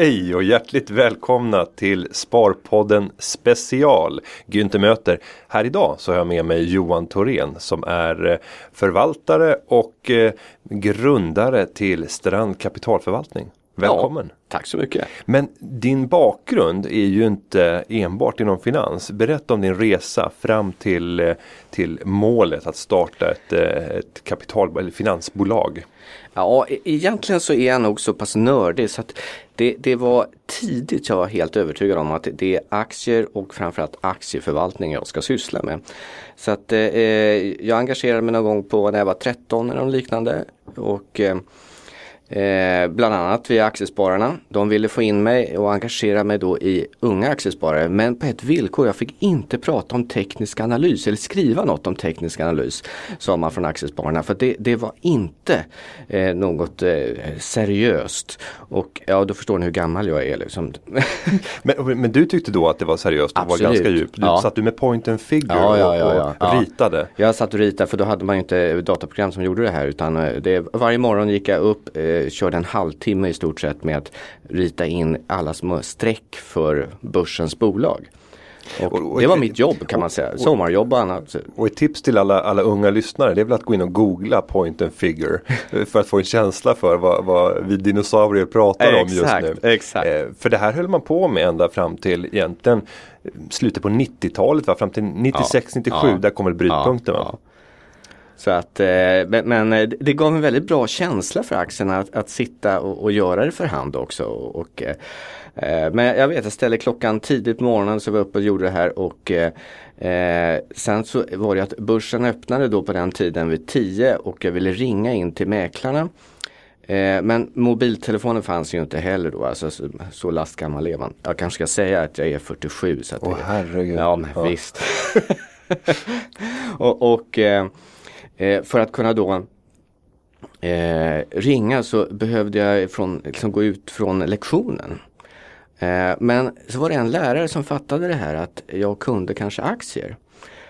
Hej och hjärtligt välkomna till Sparpodden special. Günther möter. Här idag så har jag med mig Johan Thorén som är eh, förvaltare och eh, grundare till Strand Kapitalförvaltning. Välkommen! Ja, tack så mycket! Men din bakgrund är ju inte enbart inom finans. Berätta om din resa fram till, eh, till målet att starta ett, ett kapital eller finansbolag. Ja, e-, egentligen så är jag nog så pass nördig så att det, det var tidigt jag var helt övertygad om att det är aktier och framförallt aktieförvaltning jag ska syssla med. Så att eh, jag engagerade mig någon gång på när jag var 13 eller något liknande. Och eh, Eh, bland annat via Aktiespararna. De ville få in mig och engagera mig då i unga aktiesparare men på ett villkor. Jag fick inte prata om teknisk analys eller skriva något om teknisk analys. Sa man från Aktiespararna för det, det var inte eh, något eh, seriöst. Och ja då förstår ni hur gammal jag är. Liksom. men, men, du tyckte då att det var seriöst och Absolut. var ganska djupt? Du, ja. Satt du med point and figure ja, ja, och, och ritade? Jag satt och ritade för då hade man ju inte dataprogram som gjorde det här utan eh, det, varje morgon gick jag upp eh, körde en halvtimme i stort sett med att rita in alla små streck för börsens bolag. Och och, det var mitt jobb kan man säga, sommarjobb och annat. Och ett tips till alla, alla unga lyssnare det är väl att gå in och googla point and figure. för att få en känsla för vad, vad vi dinosaurier pratar om just nu. Exakt. Eh, för det här höll man på med ända fram till egentligen slutet på 90-talet, fram till 96-97, ja, där kommer brytpunkten. Ja, så att, eh, men eh, det gav en väldigt bra känsla för aktierna att, att sitta och, och, göra det för hand också. Och, eh, men jag vet, jag ställde klockan tidigt på morgonen så var jag uppe och gjorde det här och eh, sen så var det att börsen öppnade då på den tiden vid 10 och jag ville ringa in till mäklarna. Eh, men mobiltelefonen fanns ju inte heller då, alltså så, så lastgammal är man. Jag kanske ska säga att jag är 47. Så att Åh herregud. Ja, men ja. visst. och, och eh, Eh, för att kunna då eh, ringa så behövde jag från, liksom gå ut från lektionen. Eh, men så var det en lärare som fattade det här att jag kunde kanske aktier.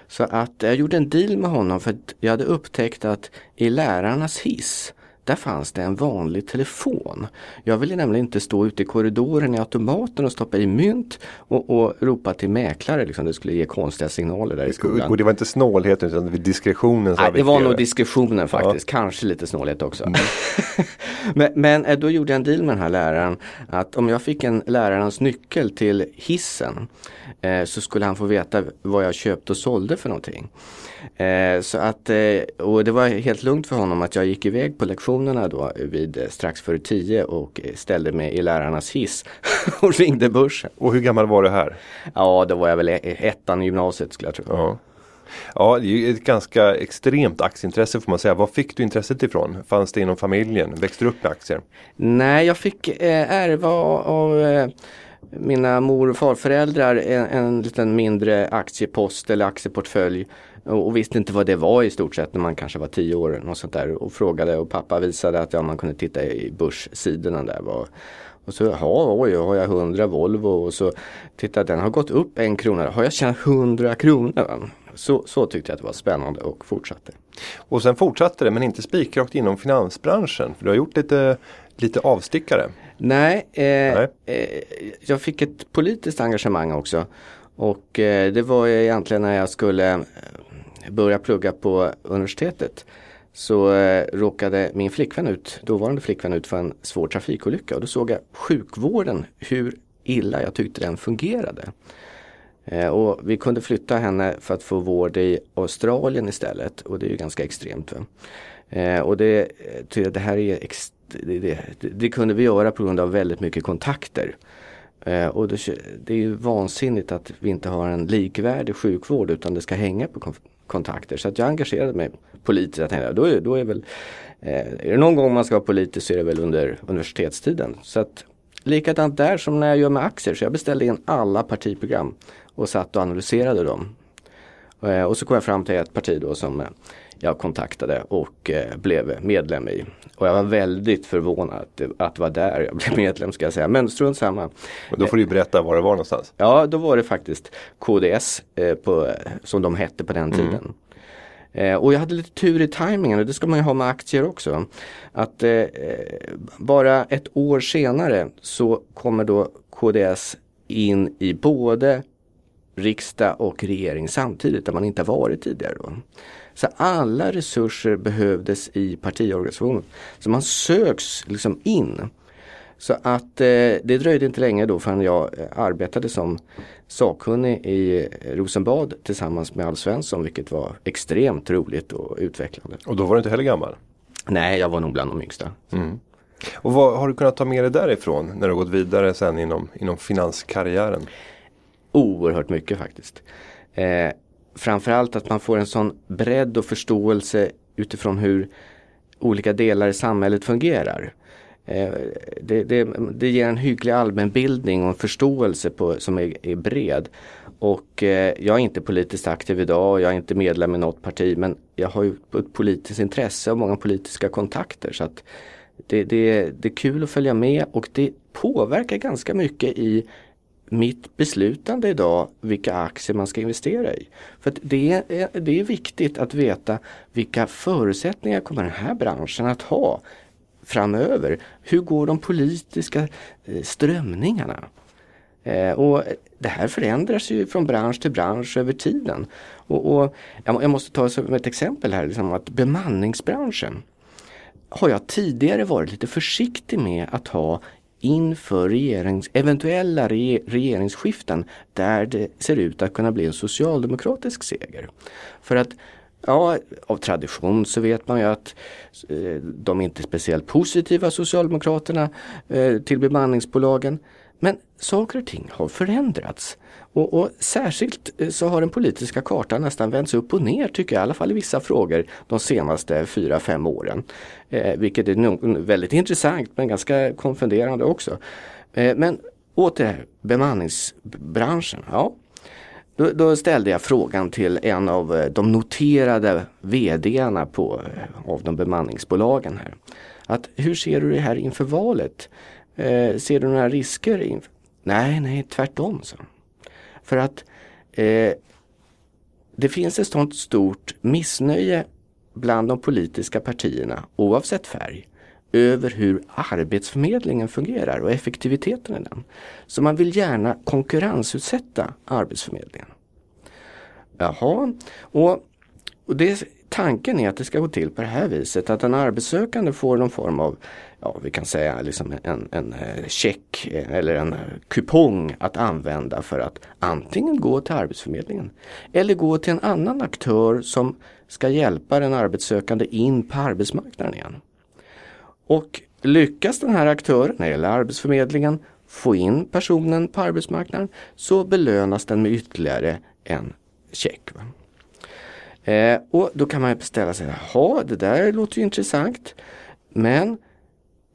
Så att jag gjorde en deal med honom för att jag hade upptäckt att i lärarnas hiss där fanns det en vanlig telefon. Jag ville nämligen inte stå ute i korridoren i automaten och stoppa i mynt och, och ropa till mäklare. Liksom. Det skulle ge konstiga signaler där i skolan. Och det var inte snålheten utan diskretionen? Nej, det var nog diskretionen faktiskt. Ja. Kanske lite snålhet också. Mm. men, men, eh, då gjorde jag en deal med den här läraren. Att om jag fick en lärarens nyckel till hissen eh, så skulle han få veta vad jag köpte och sålde för någonting. Eh, så att, eh, och det var helt lugnt för honom att jag gick iväg på lektionerna då vid eh, strax före tio och ställde mig i lärarnas hiss och ringde börsen. Och hur gammal var du här? Ja, då var jag väl ettan i gymnasiet skulle jag tro. Ja. Ja, det är ju ett ganska extremt aktieintresse får man säga. Var fick du intresset ifrån? Fanns det inom familjen? Växte du upp med aktier? Nej, jag fick eh, ärva av eh, mina mor och farföräldrar en, en liten mindre aktiepost eller aktieportfölj och, och, visste inte vad det var i stort sett när man kanske var tio år och sånt där och frågade och pappa visade att ja, man kunde titta i börssidorna där. Var, och så, ja, oj, har jag hundra Volvo och så titta den har gått upp en krona. Har jag tjänat hundra kronor? Så, så tyckte jag att det var spännande och fortsatte. Och sen fortsatte det men inte spikrakt inom finansbranschen. För du har gjort lite, lite avstickare. Nej, eh, Nej. Eh, jag fick ett politiskt engagemang också. Och eh, det var egentligen när jag skulle eh, börja plugga på universitetet så eh, råkade min flickvän ut, dåvarande flickvän ut för en svår trafikolycka och då såg jag sjukvården, hur illa jag tyckte den fungerade. Eh, och vi kunde flytta henne för att få vård i Australien istället och det är ju ganska extremt. Eh, och det, eh, det här är det, det, det, kunde vi göra på grund av väldigt mycket kontakter. Eh, och det, det, är ju vansinnigt att vi inte har en likvärdig sjukvård utan det ska hänga på kontakter. Så att jag engagerade mig politiskt. Jag tänkte, då, är, då är, väl, eh, är det någon gång man ska vara politisk så är det väl under universitetstiden. Så att, likadant där som när jag gör med aktier. Så jag beställde in alla partiprogram och satt och analyserade dem. Eh, och så kom jag fram till ett parti då som eh, jag kontaktade och eh, blev medlem i. Och jag var väldigt förvånad att, att det var där jag blev medlem ska jag säga. Men strunt samma. Och då får du berätta var det var någonstans. Ja, då var det faktiskt KDS eh, på, som de hette på den mm. tiden. Eh, och jag hade lite tur i tajmingen och det ska man ju ha med aktier också. Att eh, bara ett år senare så kommer då KDS in i både riksdag och regering samtidigt där man inte varit tidigare. Då. Så alla resurser behövdes i partiorganisationen. Så man söks liksom in. Så att eh, det dröjde inte länge då förrän jag eh, arbetade som sakkunnig i Rosenbad tillsammans med Alf Svensson vilket var extremt roligt och utvecklande. Och då var du inte heller gammal? Nej, jag var nog bland de yngsta. Mm. Och vad har du kunnat ta med dig därifrån när du gått vidare sen inom, inom finanskarriären? Oerhört mycket faktiskt. Eh, framförallt att man får en sån bredd och förståelse utifrån hur olika delar i samhället fungerar. Eh, det, det, det, ger en hygglig allmänbildning och en förståelse på, som är, är bred. Och eh, jag är inte politiskt aktiv idag, jag är inte medlem i något parti men jag har ju ett politiskt intresse och många politiska kontakter. så att det, det, det är kul att följa med och det påverkar ganska mycket i mitt beslutande idag vilka aktier man ska investera i. För det är, det är viktigt att veta vilka förutsättningar kommer den här branschen att ha framöver. Hur går de politiska eh, strömningarna? Eh, och det här förändras ju från bransch till bransch över tiden. Och, och jag måste ta som ett exempel här, liksom att bemanningsbranschen har jag tidigare varit lite försiktig med att ha inför regerings, eventuella regeringsskiften där det ser ut att kunna bli en socialdemokratisk seger. För att Ja, av tradition så vet man ju att eh, de är speciellt positiva Socialdemokraterna eh, till bemanningsbolagen. Men saker och ting har förändrats. Och, och, särskilt eh, så har den politiska kartan nästan vänts upp och ner tycker jag, i alla fall i vissa frågor de senaste fyra fem åren. Eh, vilket är no väldigt intressant men ganska konfunderande också. Eh, men åter bemanningsbranschen. Ja, då, då, ställde jag frågan till en av eh, de noterade VDarna på, eh, av de bemanningsbolagen här. Att hur ser du det här inför valet? Eh, ser du några risker? Inför? Nej, nej, tvärtom. Så. För att eh, det finns ett sådant stort missnöje bland de politiska partierna oavsett färg över hur arbetsförmedlingen fungerar och effektiviteten i den. Så man vill gärna konkurrensutsätta arbetsförmedlingen. Jaha, och, och det, tanken är att det ska gå till på det här viset att en arbetssökande får någon form av, ja vi kan säga liksom en, en eh, check eh, eller en eh, kupong att använda för att antingen gå till Arbetsförmedlingen eller gå till en annan aktör som ska hjälpa den arbetssökande in på arbetsmarknaden igen. Och lyckas den här aktören, eller Arbetsförmedlingen, få in personen på arbetsmarknaden så belönas den med ytterligare en check. Eh, och då kan man beställa sig, jaha det där låter ju intressant. Men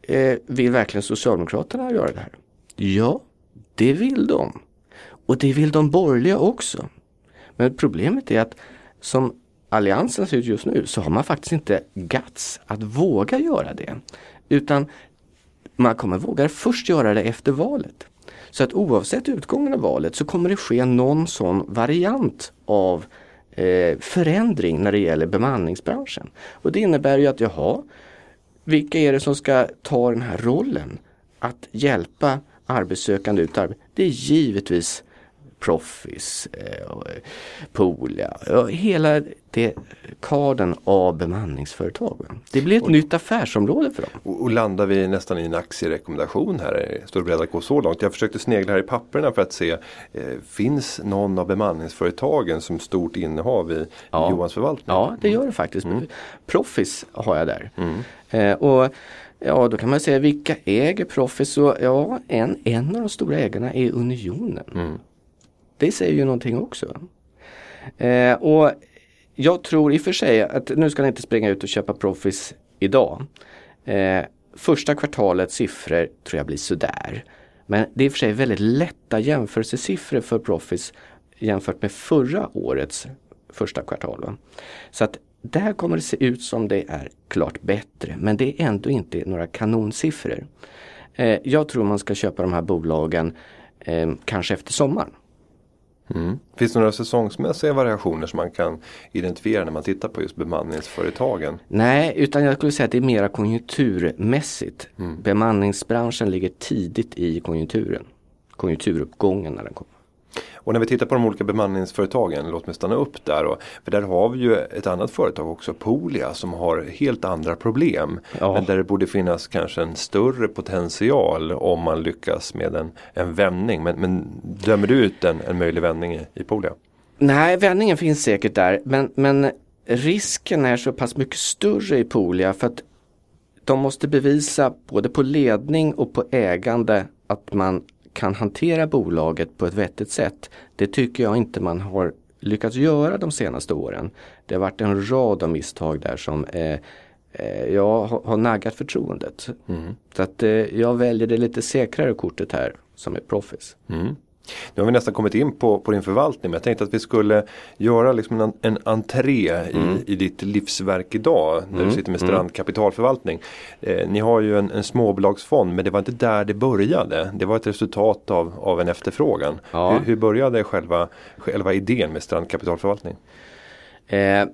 eh, vill verkligen Socialdemokraterna göra det här? Ja, det vill de. Och det vill de borgerliga också. Men problemet är att som alliansen ser ut just nu så har man faktiskt inte guts att våga göra det. Utan man kommer våga först göra det efter valet. Så att oavsett utgången av valet så kommer det ske någon sån variant av eh, förändring när det gäller bemanningsbranschen. Och det innebär ju att jaha, vilka är det som ska ta den här rollen? Att hjälpa arbetssökande ut arbete. Det är givetvis Proffice, eh, Poolia, hela det kaden av bemanningsföretag. Det blir ett och, nytt affärsområde för dem. Och, och, landar vi nästan i en aktierekommendation här? Står du beredd att gå så långt? Jag försökte snegla här i papperna för att se eh, Finns någon av bemanningsföretagen som stort innehav i ja. Johans förvaltning? Ja, det gör det faktiskt. Mm. Proffice har jag där. Mm. Eh, och Ja, då kan man säga vilka äger Proffice? ja, en, en av de stora ägarna är Unionen. Mm. Det säger ju någonting också. Eh, och jag tror i och för sig att nu ska ni inte springa ut och köpa Proffice idag. Eh, första kvartalets siffror tror jag blir sådär. Men det är i och för sig väldigt lätta jämförelsesiffror för Proffice jämfört med förra årets första kvartal. Va? Så att där kommer det se ut som det är klart bättre men det är ändå inte några kanonsiffror. Eh, jag tror man ska köpa de här bolagen eh, kanske efter sommaren. Mm. Finns det några säsongsmässiga variationer som man kan identifiera när man tittar på just bemanningsföretagen? Nej, utan jag skulle säga att det är mera konjunkturmässigt. Mm. Bemanningsbranschen ligger tidigt i konjunkturen. Konjunkturuppgången när den kommer. Och när vi tittar på de olika bemanningsföretagen, låt mig stanna upp där. Och, för där har vi ju ett annat företag också, Polia, som har helt andra problem. Ja. Men där det borde finnas kanske en större potential om man lyckas med en, en vändning. Men, men dömer du ut en, en möjlig vändning i, i Polia? Nej, vändningen finns säkert där. Men, men risken är så pass mycket större i Polia för att de måste bevisa både på ledning och på ägande att man kan hantera bolaget på ett vettigt sätt. Det tycker jag inte man har lyckats göra de senaste åren. Det har varit en rad av misstag där som eh, eh, jag har, naggat förtroendet. Mm. Så att eh, jag väljer det lite säkrare kortet här som är Profis. Mm. Nu har vi nästan kommit in på, på din förvaltning men jag tänkte att vi skulle göra liksom en, en entré mm. i, i ditt livsverk idag. När mm. du sitter med mm. Strand kapitalförvaltning. Eh, ni har ju en, en småbolagsfond men det var inte där det började. Det var ett resultat av, av en efterfrågan. Ja. Hur, hur började själva, själva idén med Strand kapitalförvaltning? Eh.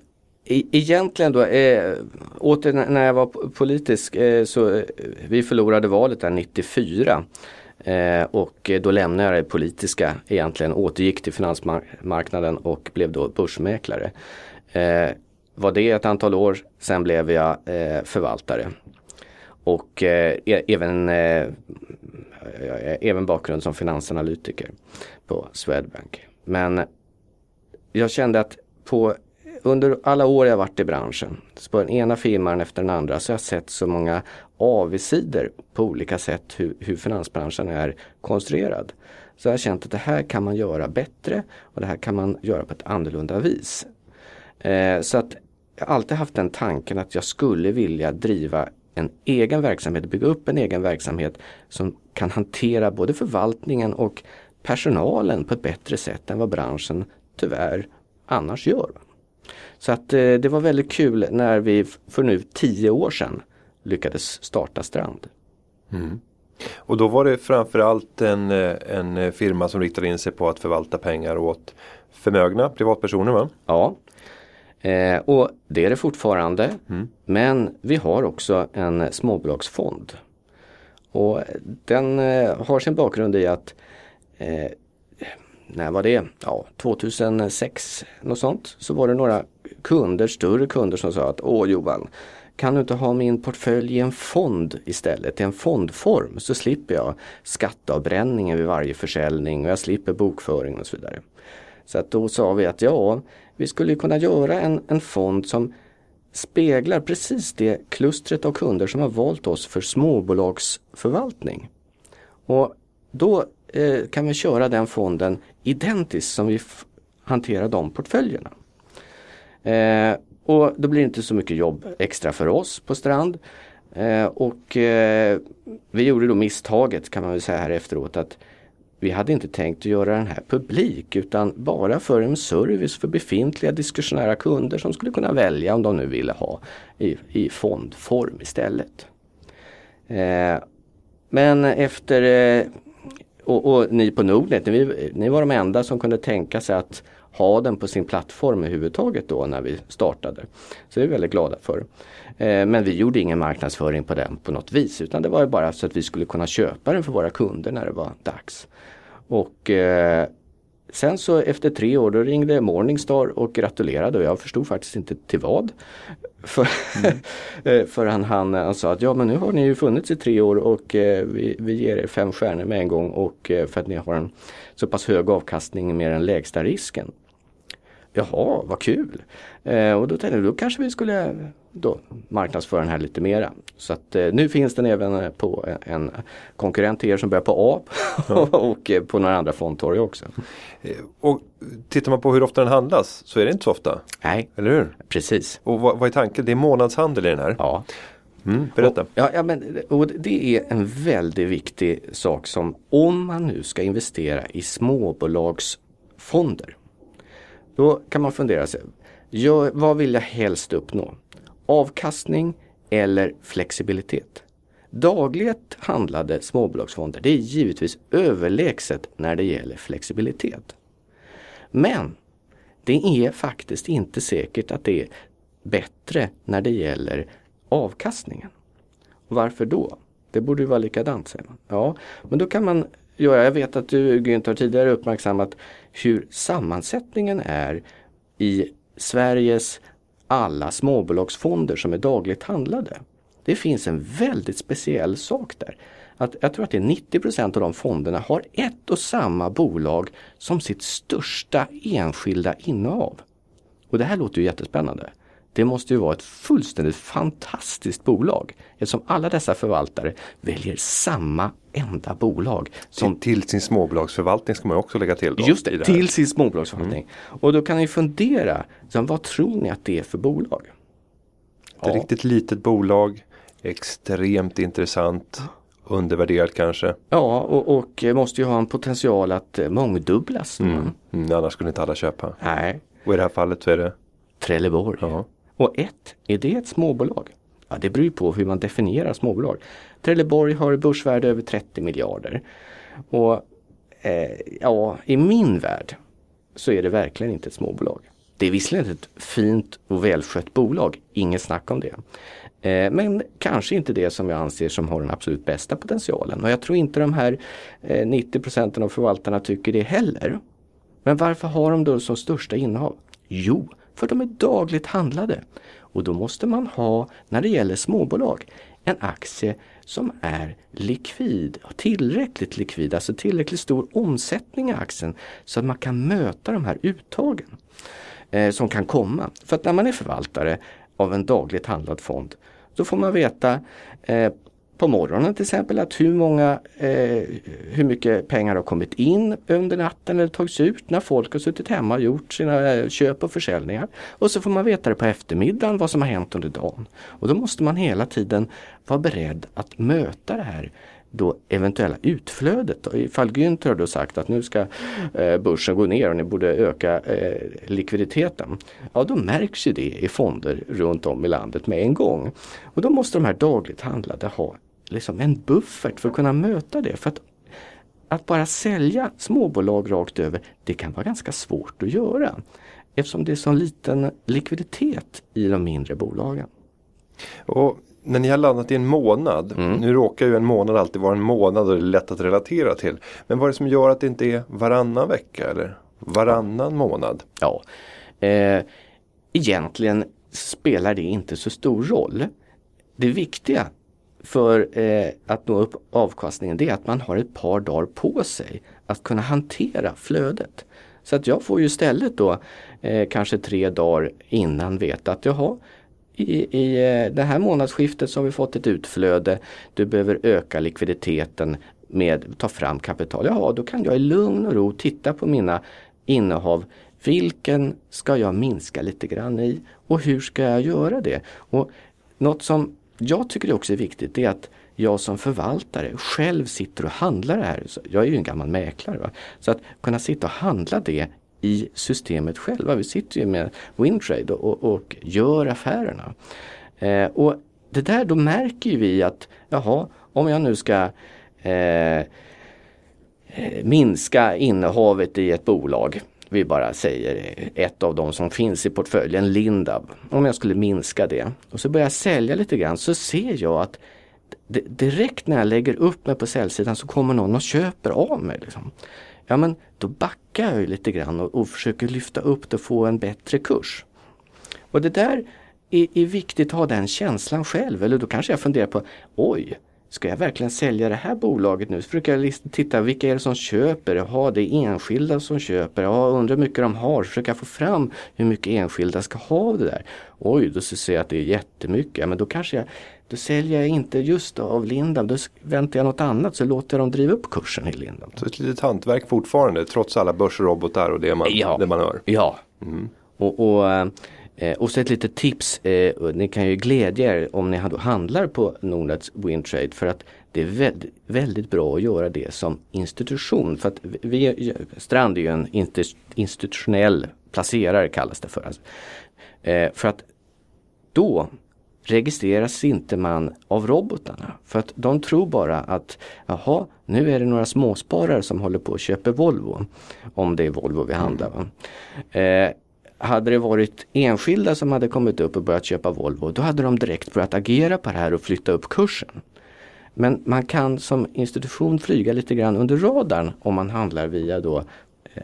Egentligen då, eh, åter när jag var politisk eh, så eh, vi förlorade valet där 94. Eh, och då lämnade jag det politiska egentligen, återgick till finansmarknaden och blev då börsmäklare. Eh, var det ett antal år, sen blev jag eh, förvaltare. Och eh, e-, även, eh, även bakgrund som finansanalytiker på Swedbank. Men jag kände att på under alla år jag varit i branschen, på den ena firman efter den andra, så har jag sett så många avigsidor på olika sätt hur, hur finansbranschen är konstruerad. Så jag har känt att det här kan man göra bättre och det här kan man göra på ett annorlunda vis. Eh, så att jag har alltid haft den tanken att jag skulle vilja driva en egen verksamhet, bygga upp en egen verksamhet som kan hantera både förvaltningen och personalen på ett bättre sätt än vad branschen tyvärr annars gör. Så att eh, det var väldigt kul när vi för nu tio år sedan lyckades starta Strand. Mm. Och då var det framförallt en, eh, en firma som riktade in sig på att förvalta pengar åt förmögna privatpersoner va? Ja. Eh, och det är det fortfarande. Mm. Men vi har också en småbolagsfond. Och den eh, har sin bakgrund i att eh, när var det? Ja, 2006 något sånt. Så var det några kunder, större kunder som sa att Åh Johan, kan du inte ha min portfölj i en fond istället, i en fondform så slipper jag skatteavbränningen vid varje försäljning och jag slipper bokföring och så vidare. Så att då sa vi att ja, vi skulle kunna göra en, en fond som speglar precis det klustret av kunder som har valt oss för småbolagsförvaltning. Och då eh, kan vi köra den fonden identiskt som vi hanterar de portföljerna. Eh, och då blir det inte så mycket jobb extra för oss på Strand. Eh, och eh, vi gjorde då misstaget kan man väl säga här efteråt att vi hade inte tänkt att göra den här publik utan bara för en service för befintliga diskussionära kunder som skulle kunna välja om de nu ville ha i, i fondform istället. Eh, men efter eh, och, och, ni på Nordnet, ni, ni var de enda som kunde tänka sig att ha den på sin plattform överhuvudtaget då när vi startade. Så det är vi väldigt glada för. Eh, men vi gjorde ingen marknadsföring på den på något vis utan det var bara så att vi skulle kunna köpa den för våra kunder när det var dags. Och eh, Sen så efter tre år då ringde Morningstar och gratulerade och jag förstod faktiskt inte till vad. För, mm. för han, han, han sa att ja men nu har ni ju funnits i tre år och eh, vi, vi ger er fem stjärnor med en gång och eh, för att ni har en så pass hög avkastning med den lägsta risken. Jaha, vad kul! Eh, och då tänkte jag, då kanske vi skulle då marknadsföra den här lite mera. Så att eh, nu finns den även eh, på en konkurrent till er som börjar på A och eh, på några andra fondtorg också. Eh, och tittar man på hur ofta den handlas så är det inte så ofta. Nej, eller hur? Precis. Och vad, vad är tanken? Det är månadshandel i den här? Ja. Mm, berätta. Och, ja, ja, men, och det är en väldigt viktig sak som om man nu ska investera i småbolagsfonder då kan man fundera sig, gör, vad vill jag helst uppnå? Avkastning eller flexibilitet? Dagligt handlade småbolagsfonder, det är givetvis överlägset när det gäller flexibilitet. Men det är faktiskt inte säkert att det är bättre när det gäller avkastningen. Varför då? Det borde ju vara likadant säger man. Ja, men då kan man göra, jag vet att du Günther har tidigare uppmärksammat hur sammansättningen är i Sveriges alla småbolagsfonder som är dagligt handlade. Det finns en väldigt speciell sak där. Att jag tror att det är 90% av de fonderna har ett och samma bolag som sitt största enskilda innehav. Och det här låter ju jättespännande. Det måste ju vara ett fullständigt fantastiskt bolag eftersom alla dessa förvaltare väljer samma enda bolag. Som... Till, till sin småbolagsförvaltning ska man också lägga till. Då, Just det, det till sin småbolagsförvaltning. Mm. Och då kan ni fundera, så vad tror ni att det är för bolag? Ett ja. riktigt litet bolag, extremt intressant. Undervärderat kanske. Ja och, och, måste ju ha en potential att mångdubblas. Mm. Mm, annars skulle inte alla köpa. Nej. Och i det här fallet så är det? Trelleborg. Ja. Och ett, är det ett småbolag? Ja, det beror på hur man definierar småbolag. Trelleborg har börsvärde över 30 miljarder. Och eh, ja, i min värld så är det verkligen inte ett småbolag. Det är visserligen ett fint och välskött bolag, inget snack om det. Eh, men kanske inte det som jag anser som har den absolut bästa potentialen. Och jag tror inte de här eh, 90 procenten av förvaltarna tycker det heller. Men varför har de då som största innehav? Jo, för de är dagligt handlade. Och då måste man ha, när det gäller småbolag, en aktie som är likvid, tillräckligt likvid, alltså tillräckligt stor omsättning i aktien så att man kan möta de här uttagen eh, som kan komma. För att när man är förvaltare av en dagligt handlad fond då får man veta eh, på morgonen till exempel att hur många, eh, hur mycket pengar har kommit in under natten eller tagits ut när folk har suttit hemma och gjort sina eh, köp och försäljningar. Och så får man veta det på eftermiddagen vad som har hänt under dagen. Och då måste man hela tiden vara beredd att möta det här då eventuella utflödet. Ifall Günther har då sagt att nu ska eh, börsen gå ner och ni borde öka eh, likviditeten. Ja då märks ju det i fonder runt om i landet med en gång. Och då måste de här dagligt handlade ha liksom en buffert för att kunna möta det. För att, att bara sälja småbolag rakt över, det kan vara ganska svårt att göra. Eftersom det är så liten likviditet i de mindre bolagen. Och när ni har landat i en månad, mm. nu råkar ju en månad alltid vara en månad och det är lätt att relatera till. Men vad är det som gör att det inte är varannan vecka eller varannan månad? Ja, eh, Egentligen spelar det inte så stor roll. Det viktiga för eh, att nå upp avkastningen det är att man har ett par dagar på sig att kunna hantera flödet. Så att jag får ju istället då eh, kanske tre dagar innan veta att jaha, i, i eh, det här månadsskiftet så har vi fått ett utflöde. Du behöver öka likviditeten med ta fram kapital. Jaha, då kan jag i lugn och ro titta på mina innehav. Vilken ska jag minska lite grann i och hur ska jag göra det? Och något som jag tycker också är viktigt är att jag som förvaltare själv sitter och handlar det här. Jag är ju en gammal mäklare. Va? Så att kunna sitta och handla det i systemet själva. Vi sitter ju med Wintrade och, och, och gör affärerna. Eh, och det där då märker vi att jaha, om jag nu ska eh, eh minska innehavet i ett bolag vi bara säger ett av de som finns i portföljen, Lindab. Om jag skulle minska det och så börjar jag sälja lite grann så ser jag att direkt när jag lägger upp mig på säljsidan så kommer någon och köper av mig. Liksom. Ja men då backar jag lite grann och, och försöker lyfta upp det och få en bättre kurs. Och det där är, är viktigt att ha den känslan själv. Eller då kanske jag funderar på, oj, Ska jag verkligen sälja det här bolaget nu? Så brukar jag titta vilka är det som köper? Jaha, det är enskilda som köper. Ja, undrar hur mycket de har. Försöka få fram hur mycket enskilda ska ha av det där. Oj, då ser jag att det är jättemycket. Ja, men då kanske jag då säljer jag inte just av Lindab. Då väntar jag något annat så låter jag dem driva upp kursen i Lindab. Så ett litet hantverk fortfarande trots alla börsrobotar och det man, ja. det man hör? Ja. Mm. Och, och eh, och så ett litet tips, eh, ni kan ju glädja er om ni handlar på Nordnets Wintrade för att det är väldigt, väldigt, bra att göra det som institution. För att vi, Strand är ju en institutionell placerare kallas det för. Alltså. Eh, för att då registreras inte man av robotarna. För att de tror bara att jaha, nu är det några småsparare som håller på att köpa Volvo. Om det är Volvo vi handlar. Eh, hade det varit enskilda som hade kommit upp och börjat köpa Volvo, då hade de direkt börjat agera på det här och flytta upp kursen. Men man kan som institution flyga lite grann under radarn om man handlar via då eh,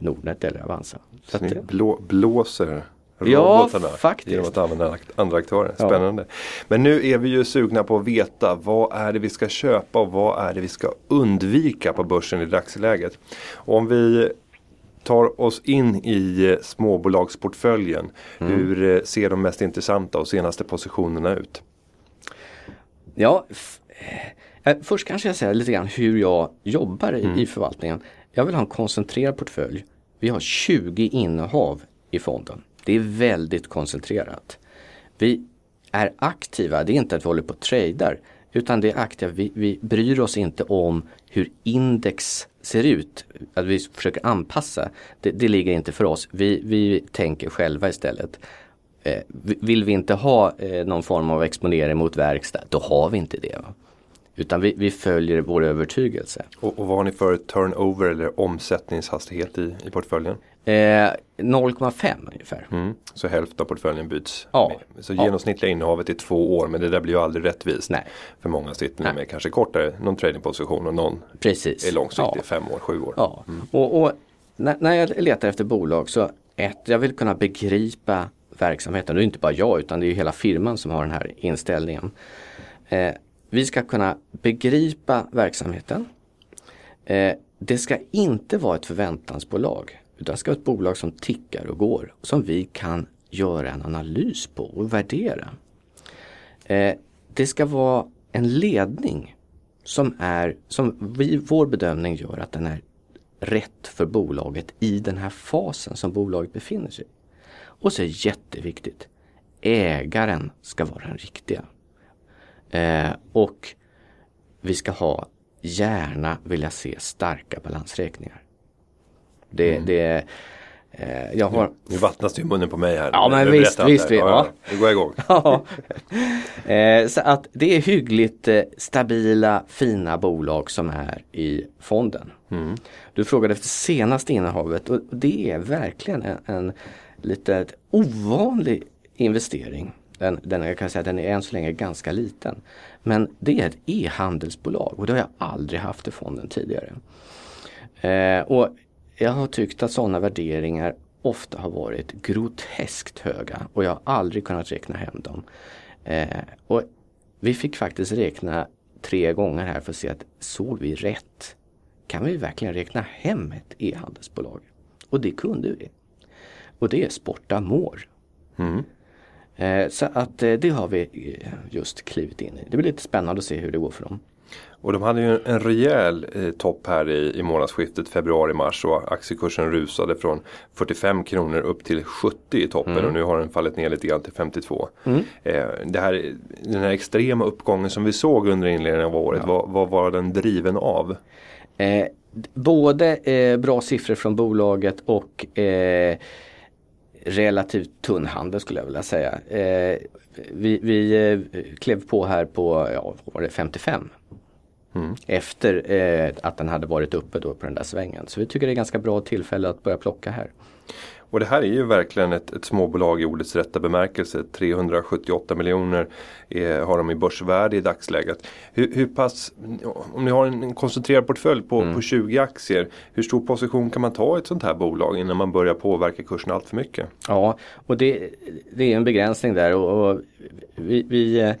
Nordnet eller Avanza. Så, Så ni blå, blåser ja, faktiskt. genom att använda andra aktörer. Spännande. Ja. Men nu är vi ju sugna på att veta vad är det vi ska köpa och vad är det vi ska undvika på börsen i dagsläget. Och om vi tar oss in i eh, småbolagsportföljen. Mm. Hur eh, ser de mest intressanta och senaste positionerna ut? Ja, eh, först kanske jag säger lite grann hur jag jobbar i, mm. i förvaltningen. Jag vill ha en koncentrerad portfölj. Vi har 20 innehav i fonden. Det är väldigt koncentrerat. Vi är aktiva, det är inte att vi håller på och tradar. Utan det är aktiva, vi, vi bryr oss inte om hur index ser ut. Att vi försöker anpassa, det, det ligger inte för oss. Vi, vi tänker själva istället. Eh, vill vi inte ha eh, någon form av exponering mot verkstad, då har vi inte det. Va? Utan vi, vi, följer vår övertygelse. Och, och vad har ni för turnover eller omsättningshastighet i, i portföljen? Eh, 0,5 ungefär. Mm. Så hälften av portföljen byts. Ja. Så genomsnittliga ja. innehavet är två år men det där blir ju aldrig rättvist. Nej. För många sitter Nej. med kanske kortare, någon tradingposition och någon Precis. är långsiktig, ja. fem år, sju år. Ja. Mm. Och, och när, när, jag letar efter bolag så ett, jag vill kunna begripa verksamheten. Det är inte bara jag utan det är hela firman som har den här inställningen. Eh, vi ska kunna begripa verksamheten. Eh, det ska inte vara ett förväntansbolag. Utan det ska vara ett bolag som tickar och går. Som vi kan göra en analys på och värdera. Eh, det ska vara en ledning som är, som vi, vår bedömning gör att den är rätt för bolaget i den här fasen som bolaget befinner sig i. Och så är jätteviktigt, ägaren ska vara den riktiga. Eh, och vi ska ha, gärna vilja se starka balansräkningar. Det, mm. det eh, jag har... Nu vattnas det i munnen på mig här. Ja men visst, visst. Ja, ja. Nu går jag igång. ja. eh, så att det är hyggligt eh, stabila, fina bolag som är i fonden. Mm. Du frågade efter senaste innehavet och det är verkligen en, en lite ovanlig investering. Den, den, jag kan säga den är än så länge ganska liten. Men det är ett e-handelsbolag och det har jag aldrig haft i fonden tidigare. Eh, och jag har tyckt att sådana värderingar ofta har varit groteskt höga och jag har aldrig kunnat räkna hem dem. Eh, och vi fick faktiskt räkna tre gånger här för att se att såg vi rätt? Kan vi verkligen räkna hem ett e-handelsbolag? Och det kunde vi. Och det är Sportamor. Mm. Eh, så att eh, det har vi eh, just klivit in i. Det blir lite spännande att se hur det går för dem. Och de hade ju en rejäl eh, topp här i, i månadsskiftet februari-mars och aktiekursen rusade från 45 kronor upp till 70 i toppen mm. och nu har den fallit ner lite grann till 52. Mm. Eh, det här, den här extrema uppgången som vi såg under inledningen av året, ja. vad, vad var den driven av? Eh, både eh, bra siffror från bolaget och eh, relativt tunn handel skulle jag vilja säga. Eh, vi, vi eh, klev på här på ja, var det 55 Mm. Efter eh, att den hade varit uppe då på den där svängen. Så vi tycker det är ganska bra tillfälle att börja plocka här. Och det här är ju verkligen ett, ett småbolag i ordets rätta bemärkelse. 378 miljoner är, har de i börsvärde i dagsläget. Hur, hur pass, om ni har en, en koncentrerad portfölj på, mm. på 20 aktier. Hur stor position kan man ta i ett sånt här bolag innan man börjar påverka kursen allt för mycket? Ja, och det, det är en begränsning där. och, och vi, vi eh,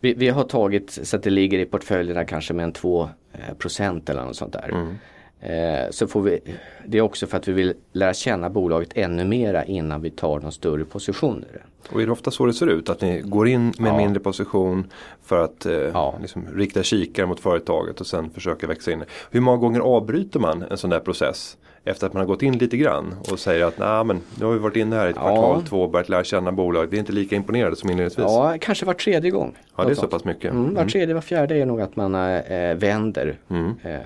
vi, vi, har tagit så att det ligger i portföljerna kanske med en 2 eh, procent eller något sånt där. Mm. Eh, så får vi, det är också för att vi vill lära känna bolaget ännu mera innan vi tar de större positioner. Och är det ofta så det ser ut? Att ni går in med ja. mindre position för att eh, ja. liksom, rikta kikare mot företaget och sen försöka växa in. Hur många gånger avbryter man en sån där process? Efter att man har gått in lite grann och säger att nej men nu har vi varit inne här i ett kvartal, två och börjat lära känna bolaget. Vi är inte lika imponerade som inledningsvis. Ja, kanske var tredje gång. Ja, det är så pass mycket. Mm, var mm. tredje, var fjärde är nog att man äh, vänder. Mm. Äh,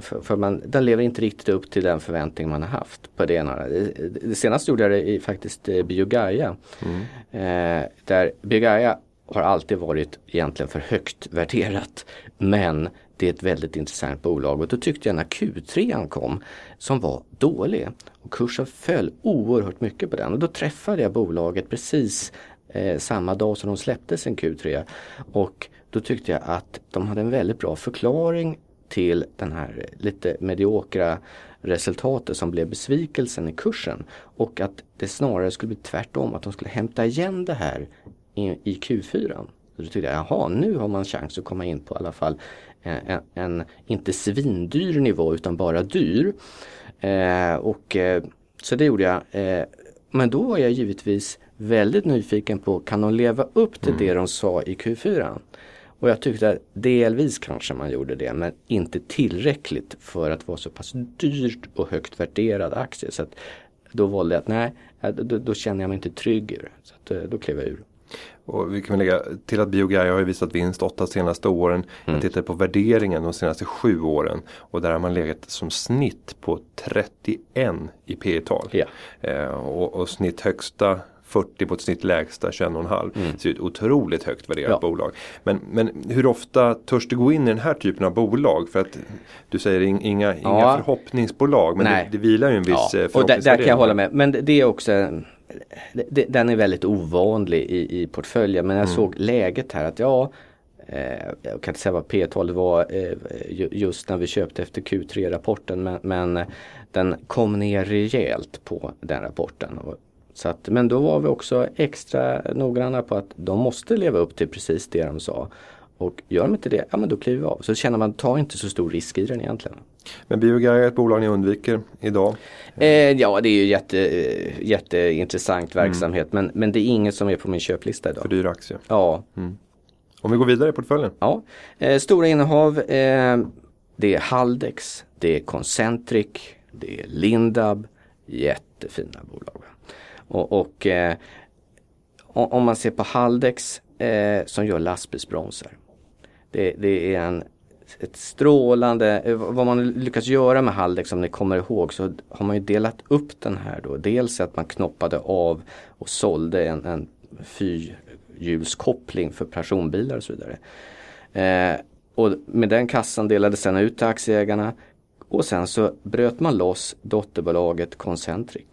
för, för, man, den lever inte riktigt upp till den förväntning man har haft på det ena. Det, det senaste gjorde jag det i faktiskt eh, Biogaia. Mm. Eh, där Biogaia har alltid varit egentligen för högt värderat. Men det är ett väldigt intressant bolag. Och då tyckte jag när Q3 kom som var dålig och kursen föll oerhört mycket på den. Och då träffade jag bolaget precis eh, samma dag som de släppte sin Q3 och då tyckte jag att de hade en väldigt bra förklaring till den här lite mediokra resultatet som blev besvikelsen i kursen. Och att det snarare skulle bli tvärtom, att de skulle hämta igen det här i, i Q4. Så då tyckte jag, jaha, nu har man chans att komma in på i alla fall en, en inte svindyr nivå utan bara dyr. Eh, och, eh, så det gjorde jag. Eh, men då var jag givetvis väldigt nyfiken på, kan de leva upp till mm. det de sa i Q4? Och jag tyckte att delvis kanske man gjorde det men inte tillräckligt för att vara så pass dyrt och högt värderad aktie. Så då valde jag att nej, då, då känner jag mig inte trygg. Så att, eh, då klev jag ur. Och vi kan lägga till att Biogaia har visat vinst åtta senaste åren. Mm. Jag tittar på värderingen de senaste sju åren. Och där har man legat som snitt på 31 i P tal ja. eh, och, och snitt högsta 40 på ett snitt lägsta 21,5. Mm. Så det är ett otroligt högt värderat ja. bolag. Men, men hur ofta törs du gå in i den här typen av bolag? För att du säger inga, ja. inga förhoppningsbolag men det, det vilar ju en viss ja. Och där, där kan jag hålla med. Men det är också den är väldigt ovanlig i, i portföljen men jag mm. såg läget här att ja eh, jag kan inte säga vad P12 var eh, just när vi köpte efter Q3-rapporten men, men, den kom ner rejält på den rapporten. Så att, men då var vi också extra noggranna på att de måste leva upp till precis det de sa. Och gör de inte det, ja men då kliver vi av. Så känner man, ta inte så stor risk i den egentligen. Men Biogaia är ett bolag ni undviker idag? Eh, ja det är ju jätte, jätteintressant mm. verksamhet mm. men, men det är inget som är på min köplista idag. För dyr aktie? Ja. Mm. Om vi går vidare i portföljen? Ja, eh, stora innehav eh, det är Haldex, det är Concentric, det är Lindab, jättefina bolag. Och, och eh, om man ser på Haldex eh, som gör lastbilsbromsar. Det, det, är en, ett strålande, eh, vad man lyckas göra med Haldex om ni kommer ihåg så har man ju delat upp den här då. Dels att man knoppade av och sålde en, en fyrhjulskoppling för personbilar och så vidare. Eh, och med den kassan delades den ut till aktieägarna och sen så bröt man loss dotterbolaget Concentric.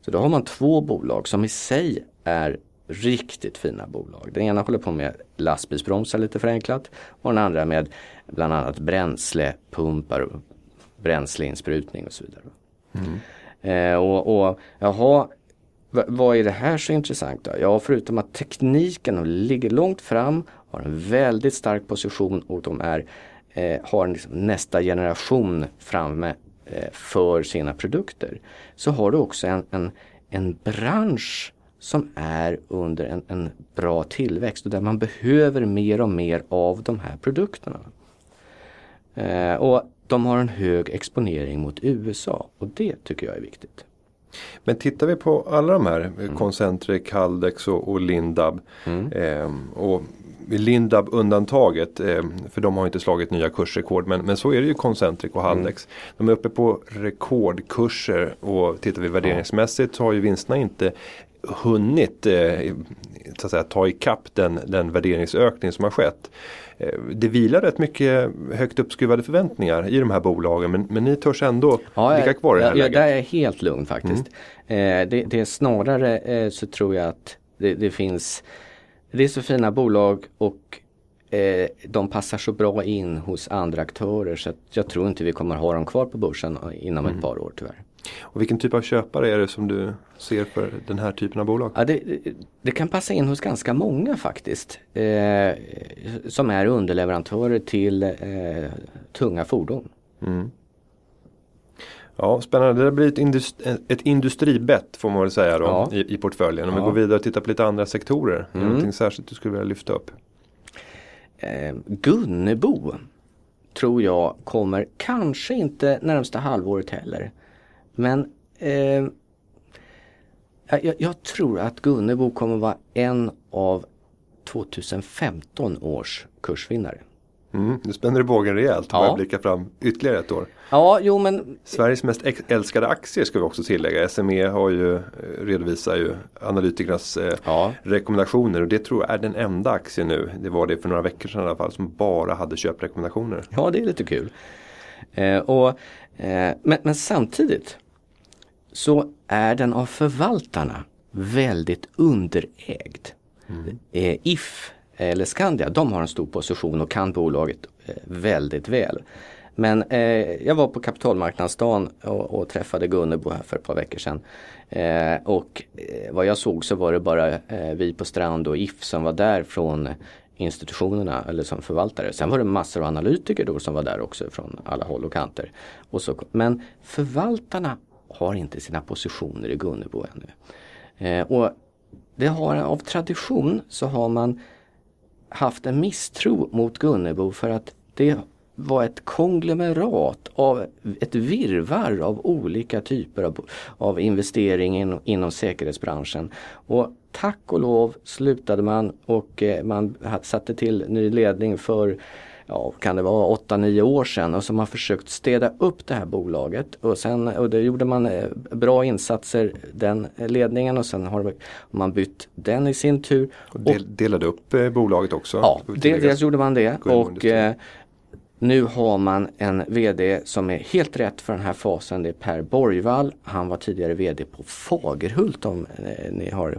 Så då har man två bolag som i sig är riktigt fina bolag. Den ena håller på med lastbilsbromsar lite förenklat och den andra med bland annat bränslepumpar och bränsleinsprutning och så vidare. Mm. Eh, och, och jaha, vad är det här så intressant då? Ja, förutom att tekniken ligger långt fram, har en väldigt stark position och de är, eh, har liksom nästa generation framme eh, för sina produkter. Så har du också en, en, en bransch som är under en, en, bra tillväxt och där man behöver mer och mer av de här produkterna. Eh, och de har en hög exponering mot USA och det tycker jag är viktigt. Men tittar vi på alla de här, mm. Concentric, Haldex och, och Lindab. Mm. Eh, och Lindab undantaget, eh, för de har inte slagit nya kursrekord. Men, men så är det ju Concentric och Haldex. Mm. De är uppe på rekordkurser och tittar vi värderingsmässigt så har ju vinsterna inte hunnit eh, så att säga, ta ikapp den, den värderingsökning som har skett. Eh, det vilar rätt mycket högt uppskruvade förväntningar i de här bolagen men, men ni törs ändå ja, ligga kvar i det här ja, läget? Jag är helt lugn faktiskt. Mm. Eh, det, det, är snarare eh, så tror jag att det, det, finns Det är så fina bolag och eh, de passar så bra in hos andra aktörer så att jag tror inte vi kommer ha dem kvar på börsen inom mm. ett par år tyvärr. Och vilken typ av köpare är det som du ser för den här typen av bolag? Ja, det, det kan passa in hos ganska många faktiskt. Eh, som är underleverantörer till eh, tunga fordon. Mm. Ja, spännande. Det blir ett, industri, ett industribett får man väl säga då ja. i, i portföljen. Om ja. vi går vidare och tittar på lite andra sektorer. Mm. Är det någonting särskilt du skulle vilja lyfta upp? Eh, Gunnebo tror jag kommer, kanske inte närmsta halvåret heller. Men eh, jag, jag, tror att Gunnebo kommer vara en av 2015 års kursvinnare. Mm, nu spänner du bågen rejält och ja. börjar blicka fram ytterligare ett år. Ja, jo men... Sveriges mest älskade aktier ska vi också tillägga. SME har ju, eh, redovisar ju analytikernas eh, ja. rekommendationer och det tror jag är den enda aktien nu. Det var det för några veckor sedan i alla fall som bara hade köprekommendationer. Ja, det är lite kul. Eh, och, eh, men, men samtidigt så är den av förvaltarna väldigt underägd. Mm. Eh, If eller Skandia, de har en stor position och kan bolaget eh, väldigt väl. Men eh, jag var på kapitalmarknadsdagen och, och träffade Gunnebo här för ett par veckor sedan. Eh, och vad jag såg så var det bara vi på Strand och If som var där från institutionerna eller som förvaltare. Sen var det massor av analytiker då som var där också från alla håll och kanter. Och så, men förvaltarna har inte sina positioner i Gunnebo ännu. Eh, och det har, av tradition så har man haft en misstro mot Gunnebo för att det var ett konglomerat av ett virvar av olika typer av, av investering in, inom säkerhetsbranschen. Och tack och lov slutade man och eh, man satte till ny ledning för ja, kan det vara 8-9 år sedan och som har försökt städa upp det här bolaget och sen och det gjorde man eh, bra insatser den ledningen och sen har man bytt den i sin tur. Och del, delade upp eh, bolaget också? Ja, dels gjorde man det och eh, nu har man en VD som är helt rätt för den här fasen. Det är Per Borgvall. Han var tidigare VD på Fagerhult om eh, ni har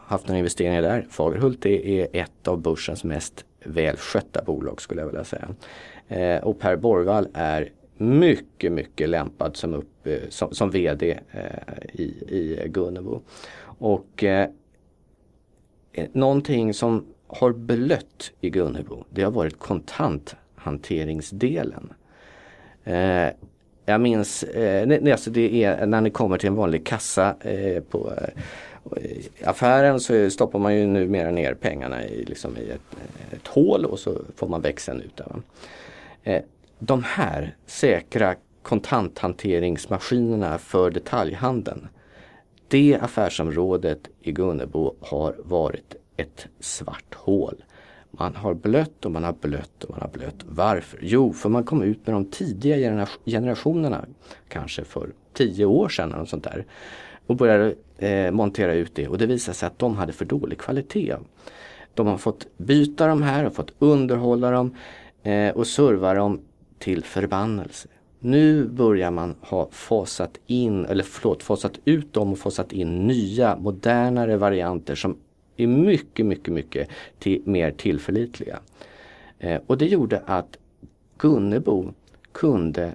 haft några investeringar där. Fagerhult är ett av börsens mest välskötta bolag skulle jag vilja säga. Eh, och Per Borgvall är mycket, mycket lämpad som, upp, eh, som, som VD eh, i, i Gunnebo. Och eh, eh, någonting som har blött i Gunnebo det har varit kontanthanteringsdelen. Eh, jag minns, eh, alltså det är när ni kommer till en vanlig kassa eh, på eh, i affären så stoppar man ju numera ner pengarna i, liksom i ett, ett hål och så får man växeln ut där. Eh, de här säkra kontanthanteringsmaskinerna för detaljhandeln. Det affärsområdet i Gunnebo har varit ett svart hål. Man har blött och man har blött och man har blött. Varför? Jo, för man kom ut med de tidiga generationerna, kanske för tio år sedan eller sånt där och började eh, montera ut det och det visade sig att de hade för dålig kvalitet. De har fått byta de här och fått underhålla dem eh, och serva dem till förbannelse. Nu börjar man ha fasat in, eller förlåt, fasat ut dem och fasat in nya modernare varianter som är mycket, mycket, mycket till, mer tillförlitliga. Eh, och det gjorde att Gunnebo kunde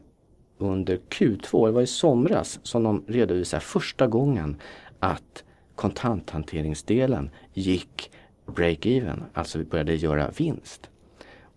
under Q2, det var i somras, som de redovisade första gången att kontanthanteringsdelen gick break-even, alltså började göra vinst.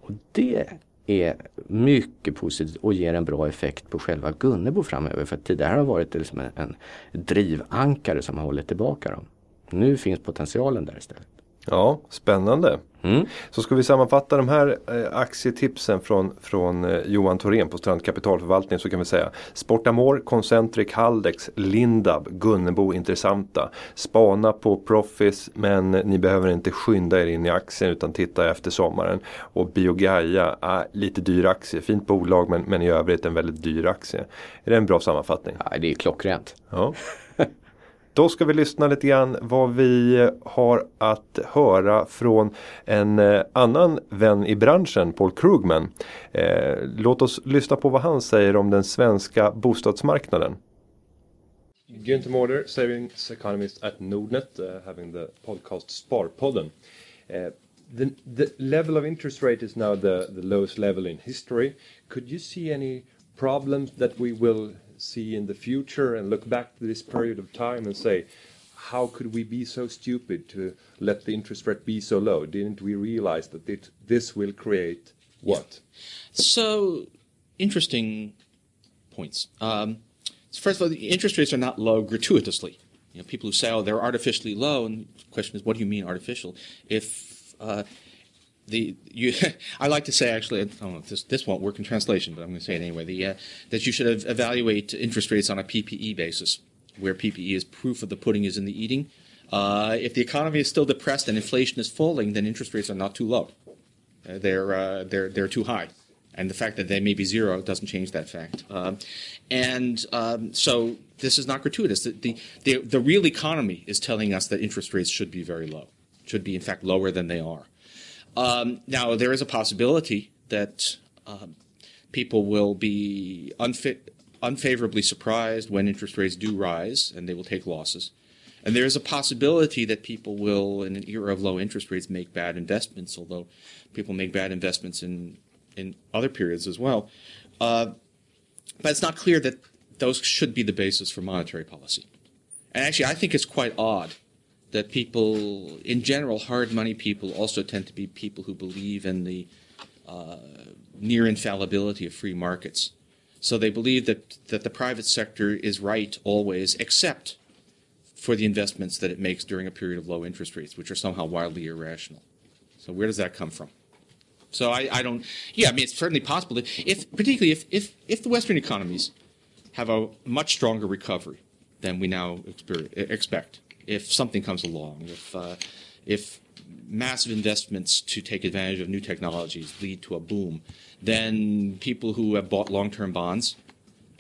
Och det är mycket positivt och ger en bra effekt på själva Gunnebo framöver. För tidigare har det varit liksom en, en drivankare som har hållit tillbaka dem. Nu finns potentialen där istället. Ja, spännande. Mm. Så ska vi sammanfatta de här eh, aktietipsen från, från eh, Johan Thorén på Strand Kapitalförvaltning så kan vi säga Sportamor, Concentric, Haldex, Lindab, Gunnebo intressanta. Spana på Profis men ni behöver inte skynda er in i aktien utan titta efter sommaren. Och Biogaia, är lite dyr aktie, fint bolag men, men i övrigt en väldigt dyr aktie. Är det en bra sammanfattning? Ja, det är klockrent. Ja. Då ska vi lyssna lite grann vad vi har att höra från en eh, annan vän i branschen, Paul Krugman. Eh, låt oss lyssna på vad han säger om den svenska bostadsmarknaden. Günther Mårder, savings economist at Nordnet, uh, having the podcast Sparpodden. Uh, the, the level of interest rate is now the, the lowest level in history. Could you see any problems that we will see in the future and look back to this period of time and say, how could we be so stupid to let the interest rate be so low? Didn't we realize that it, this will create what? So, interesting points. Um, first of all, the interest rates are not low gratuitously. You know, people who say, "Oh, they're artificially low," and the question is, what do you mean artificial? If uh, the you I like to say actually I don't know if this this won't work in translation, but I'm going to say it anyway. The uh, that you should evaluate interest rates on a PPE basis, where PPE is proof of the pudding is in the eating. Uh, if the economy is still depressed and inflation is falling, then interest rates are not too low. Uh, they're uh, they're they're too high, and the fact that they may be zero doesn't change that fact. Um, and um, so this is not gratuitous. The, the, the the real economy is telling us that interest rates should be very low, should be in fact lower than they are. Um, now, there is a possibility that um, people will be unfit, unfavorably surprised when interest rates do rise and they will take losses. And there is a possibility that people will, in an era of low interest rates, make bad investments, although people make bad investments in, in other periods as well. Uh, but it's not clear that those should be the basis for monetary policy. And actually, I think it's quite odd that people, in general, hard money people also tend to be people who believe in the uh, near infallibility of free markets. So they believe that, that the private sector is right always, except for the investments that it makes during a period of low interest rates, which are somehow wildly irrational. So where does that come from? So I, I don't. Yeah, I mean, it's certainly possible that if, particularly if, if, if the Western economies have a much stronger recovery than we now expect, if something comes along, if uh, if massive investments to take advantage of new technologies lead to a boom, then people who have bought long-term bonds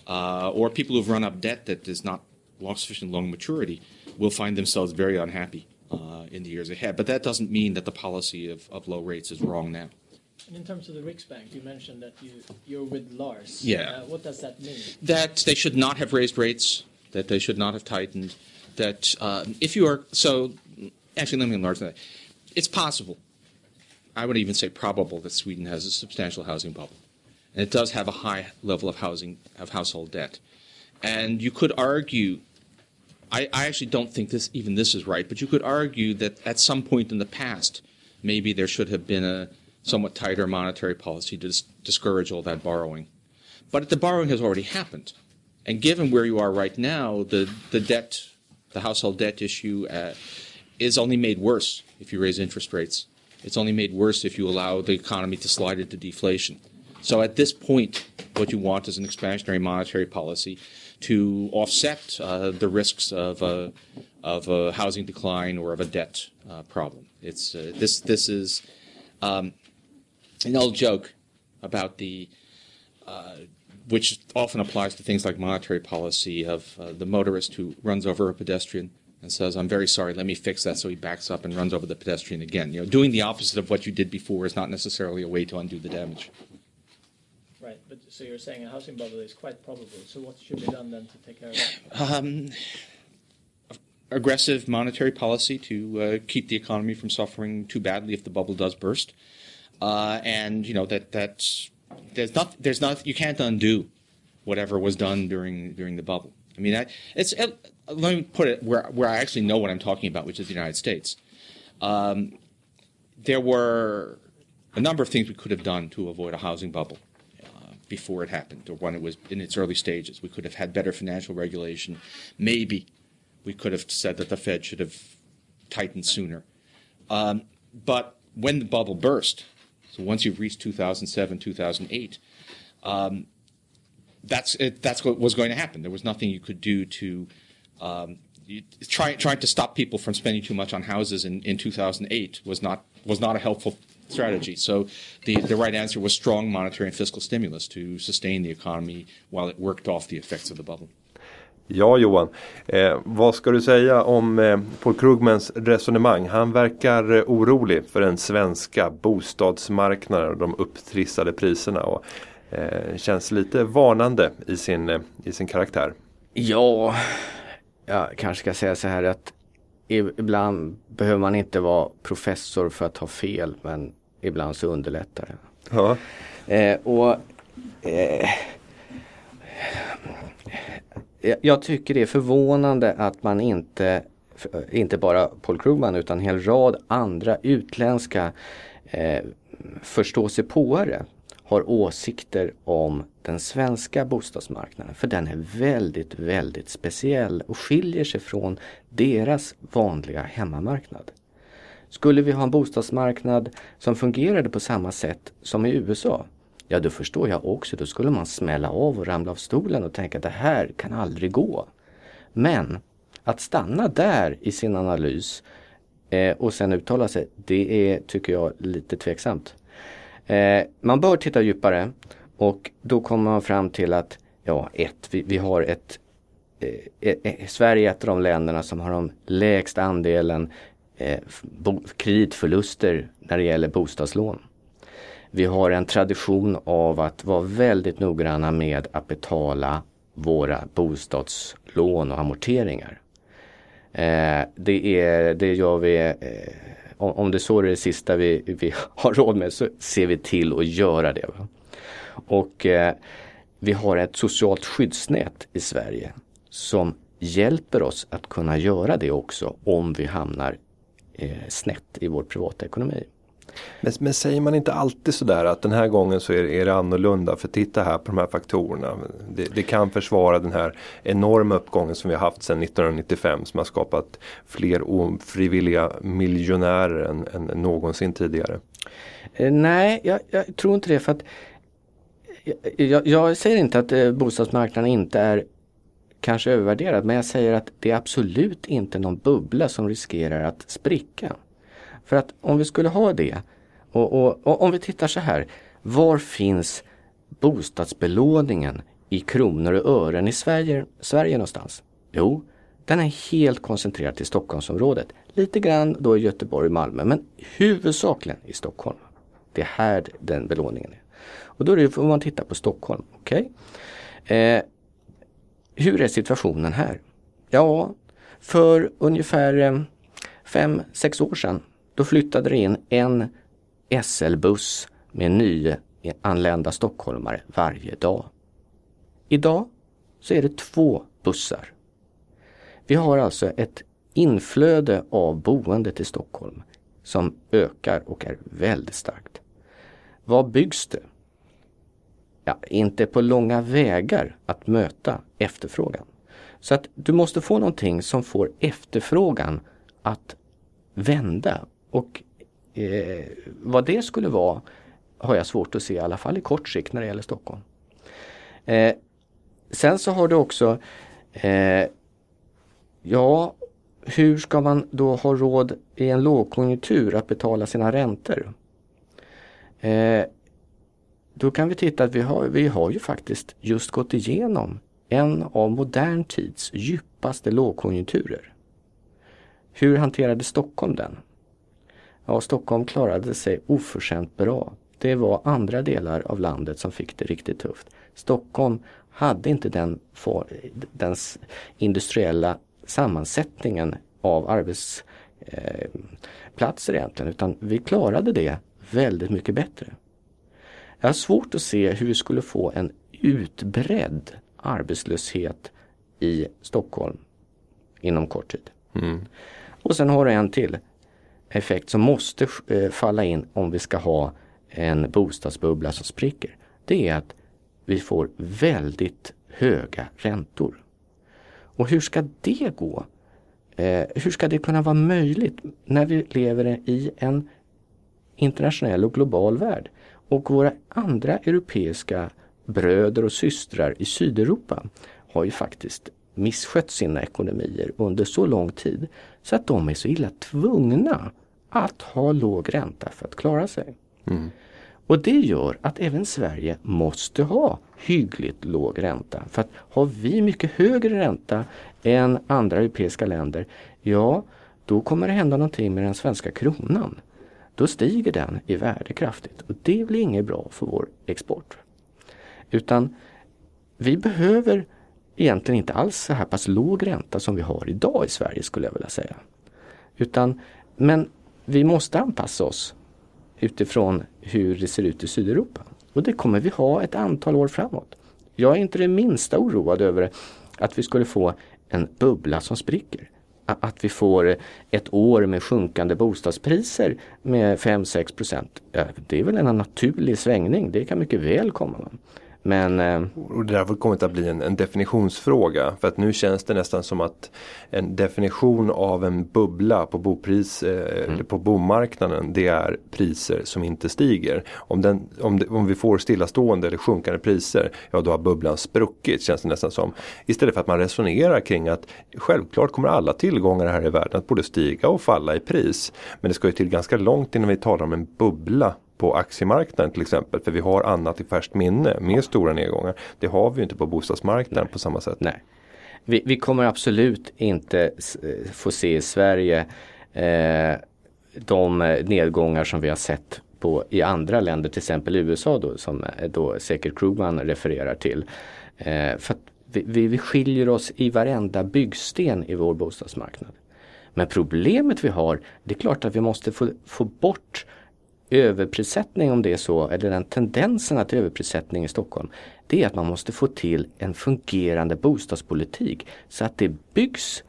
uh, or people who've run up debt that is not long, sufficient long maturity will find themselves very unhappy uh, in the years ahead. But that doesn't mean that the policy of, of low rates is wrong now. And in terms of the Riksbank, you mentioned that you, you're with Lars. Yeah. Uh, what does that mean? That they should not have raised rates, that they should not have tightened, that uh, if you are so actually let me enlarge that. It's possible. I would even say probable that sweden has a substantial housing bubble. And it does have a high level of housing of household debt. And you could argue I, I actually don't think this even this is right but you could argue that at some point in the past maybe there should have been a somewhat tighter monetary policy to dis- discourage all that borrowing. But the borrowing has already happened. And given where you are right now the, the debt the household debt issue uh, is only made worse if you raise interest rates. It's only made worse if you allow the economy to slide into deflation. So at this point, what you want is an expansionary monetary policy to offset uh, the risks of a, of a housing decline or of a debt uh, problem. It's uh, this this is um, an old joke about the uh, which often applies to things like monetary policy of uh, the motorist who runs over a pedestrian and says, I'm very sorry, let me fix that. So he backs up and runs over the pedestrian again. You know, doing the opposite of what you did before is not necessarily a way to undo the damage. Right, but so you're saying a housing bubble is quite probable. So what should be done then to take care of that? Um, aggressive monetary policy to uh, keep the economy from suffering too badly if the bubble does burst. Uh, and, you know, that that's there's not there's not you can't undo whatever was done during during the bubble. I mean, I, it's it, let me put it where where I actually know what I'm talking about, which is the United States. Um, there were a number of things we could have done to avoid a housing bubble uh, before it happened, or when it was in its early stages. We could have had better financial regulation. Maybe we could have said that the Fed should have tightened sooner. Um, but when the bubble burst, so once you've reached 2007, 2008, um, that's it, that's what was going to happen. There was nothing you could do to um, you, try, trying to stop people from spending too much on houses in, in 2008 was not was not a helpful strategy. So the, the right answer was strong monetary and fiscal stimulus to sustain the economy while it worked off the effects of the bubble. Ja Johan, eh, vad ska du säga om eh, Paul Krugmans resonemang? Han verkar eh, orolig för den svenska bostadsmarknaden och de upptrissade priserna och eh, känns lite varnande i sin, eh, i sin karaktär. Ja, jag kanske ska säga så här att ibland behöver man inte vara professor för att ha fel men ibland så underlättar det. Ja. Eh, och Eh, jag tycker det är förvånande att man inte, eh, inte bara Paul Krugman utan en hel rad andra utländska eh, förståsigpåare har åsikter om den svenska bostadsmarknaden. För den är väldigt, väldigt speciell och skiljer sig från deras vanliga hemmamarknad. Skulle vi ha en bostadsmarknad som fungerade på samma sätt som i USA? Ja, då förstår jag också. Då skulle man smälla av och ramla av stolen och tänka att det här kan aldrig gå. Men att stanna där i sin analys eh, och sen uttala sig, det är, tycker jag, lite tveksamt. Eh, man bör titta djupare och då kommer man fram till att, ja, ett, vi, vi har ett eh, eh, eh Sverige är ett av de länderna som har de lägsta andelen eh, kreditförluster när det gäller bostadslån. Vi har en tradition av att vara väldigt noggranna med att betala våra bostadslån och amorteringar. Eh, det, är, det gör vi, eh, om det så är det sista vi, vi har råd med så ser vi till att göra det. Va? Och eh, vi har ett socialt skyddsnät i Sverige som hjälper oss att kunna göra det också om vi hamnar eh, snett i vår privatekonomi. Men, men säger man inte alltid sådär att den här gången så är, är det annorlunda för titta här på de här faktorerna. Det, det, kan försvara den här enorma uppgången som vi har haft sedan 1995 som har skapat fler ofrivilliga miljonärer än, än någonsin tidigare. Eh, nej, jag, jag, tror inte det för att jag, jag säger inte att eh, bostadsmarknaden inte är kanske övervärderad men jag säger att det är absolut inte någon bubbla som riskerar att spricka. För att om vi skulle ha det och, och, och om vi tittar så här. Var finns bostadsbelåningen i kronor och ören i Sverige, Sverige någonstans? Jo, den är helt koncentrerad till Stockholmsområdet. Lite grann då i Göteborg och Malmö men huvudsakligen i Stockholm. Det är här den belåningen är. Och då är det, får man titta på Stockholm. Okay? Eh, hur är situationen här? Ja, för ungefär 5-6 eh, år sedan då flyttade det in en SL-buss med nyanlända stockholmare varje dag. Idag så är det två bussar. Vi har alltså ett inflöde av boende till Stockholm som ökar och är väldigt starkt. Vad byggs det? Ja, inte på långa vägar att möta efterfrågan. Så att du måste få någonting som får efterfrågan att vända och eh, vad det skulle vara har jag svårt att se, i alla fall i kort sikt när det gäller Stockholm. Eh, sen så har du också, eh, ja, hur ska man då ha råd i en lågkonjunktur att betala sina räntor? Eh, då kan vi titta att vi har, vi har ju faktiskt just gått igenom en av modern tids djupaste lågkonjunkturer. Hur hanterade Stockholm den? Ja, Stockholm klarade sig oförskämt bra. Det var andra delar av landet som fick det riktigt tufft. Stockholm hade inte den, for, den industriella sammansättningen av arbetsplatser eh, egentligen utan vi klarade det väldigt mycket bättre. Jag har svårt att se hur vi skulle få en utbredd arbetslöshet i Stockholm inom kort tid. Mm. Och sen har du en till effekt som måste eh, falla in om vi ska ha en bostadsbubbla som spricker. Det är att vi får väldigt höga räntor. Och hur ska det gå? Eh, hur ska det kunna vara möjligt när vi lever i en internationell och global värld? Och våra andra europeiska bröder och systrar i Sydeuropa har ju faktiskt misskött sina ekonomier under så lång tid så att de är så illa tvungna att ha låg ränta för att klara sig. Mm. Och det gör att även Sverige måste ha hyggligt låg ränta. För att har vi mycket högre ränta än andra europeiska länder, ja då kommer det hända någonting med den svenska kronan. Då stiger den i värde kraftigt och det blir inget bra för vår export. Utan vi behöver egentligen inte alls så här pass låg ränta som vi har idag i Sverige skulle jag vilja säga. Utan, men vi måste anpassa oss utifrån hur det ser ut i Sydeuropa. Och det kommer vi ha ett antal år framåt. Jag är inte det minsta oroad över att vi skulle få en bubbla som spricker. Att vi får ett år med sjunkande bostadspriser med 5-6 procent. Det är väl en naturlig svängning, det kan mycket väl komma. Men eh, och det där har kommit att bli en, en, definitionsfråga. För att nu känns det nästan som att en definition av en bubbla på bopris eh, mm. på bomarknaden det är priser som inte stiger. Om, den, om, det, om vi får stillastående eller sjunkande priser ja då har bubblan spruckit känns det nästan som. Istället för att man resonerar kring att självklart kommer alla tillgångar här i världen att både stiga och falla i pris. Men det ska ju till ganska långt innan vi talar om en bubbla på aktiemarknaden till exempel. För vi har annat i färskt minne med stora nedgångar. Det har vi inte på bostadsmarknaden Nej. på samma sätt. Nej. Vi, vi, kommer absolut inte eh, få se i Sverige eh, de eh, nedgångar som vi har sett på, i andra länder, till exempel USA då, som eh, då säkert Krugman refererar till. Eh, för vi, vi skiljer oss i varenda byggsten i vår bostadsmarknad. Men problemet vi har, det är klart att vi måste få, få bort överprissättning om det är så, eller den tendensen till överprissättning i Stockholm, det är att man måste få till en fungerande bostadspolitik så att det byggs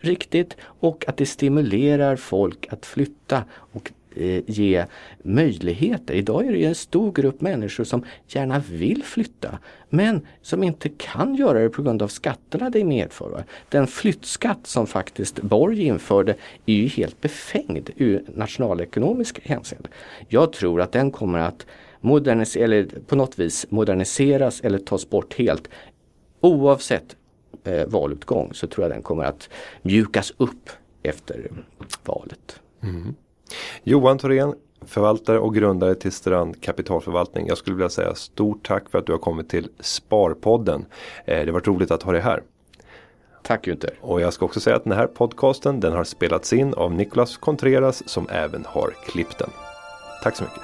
riktigt och att det stimulerar folk att flytta. Och Eh, ge möjligheter. Idag är det en stor grupp människor som gärna vill flytta men som inte kan göra det på grund av skatterna det medför. Den flyttskatt som faktiskt Borg införde är ju helt befängd ur nationalekonomisk hänseende. Jag tror att den kommer att modernis eller på något vis moderniseras eller tas bort helt. Oavsett eh, valutgång så tror jag den kommer att mjukas upp efter valet. Mm. Johan Thorén, förvaltare och grundare till Strand Kapitalförvaltning. Jag skulle vilja säga stort tack för att du har kommit till Sparpodden. Eh, det var roligt att ha dig här. Tack Günther. Och jag ska också säga att den här podcasten den har spelats in av Niklas Contreras som även har klippt den. Tack så mycket.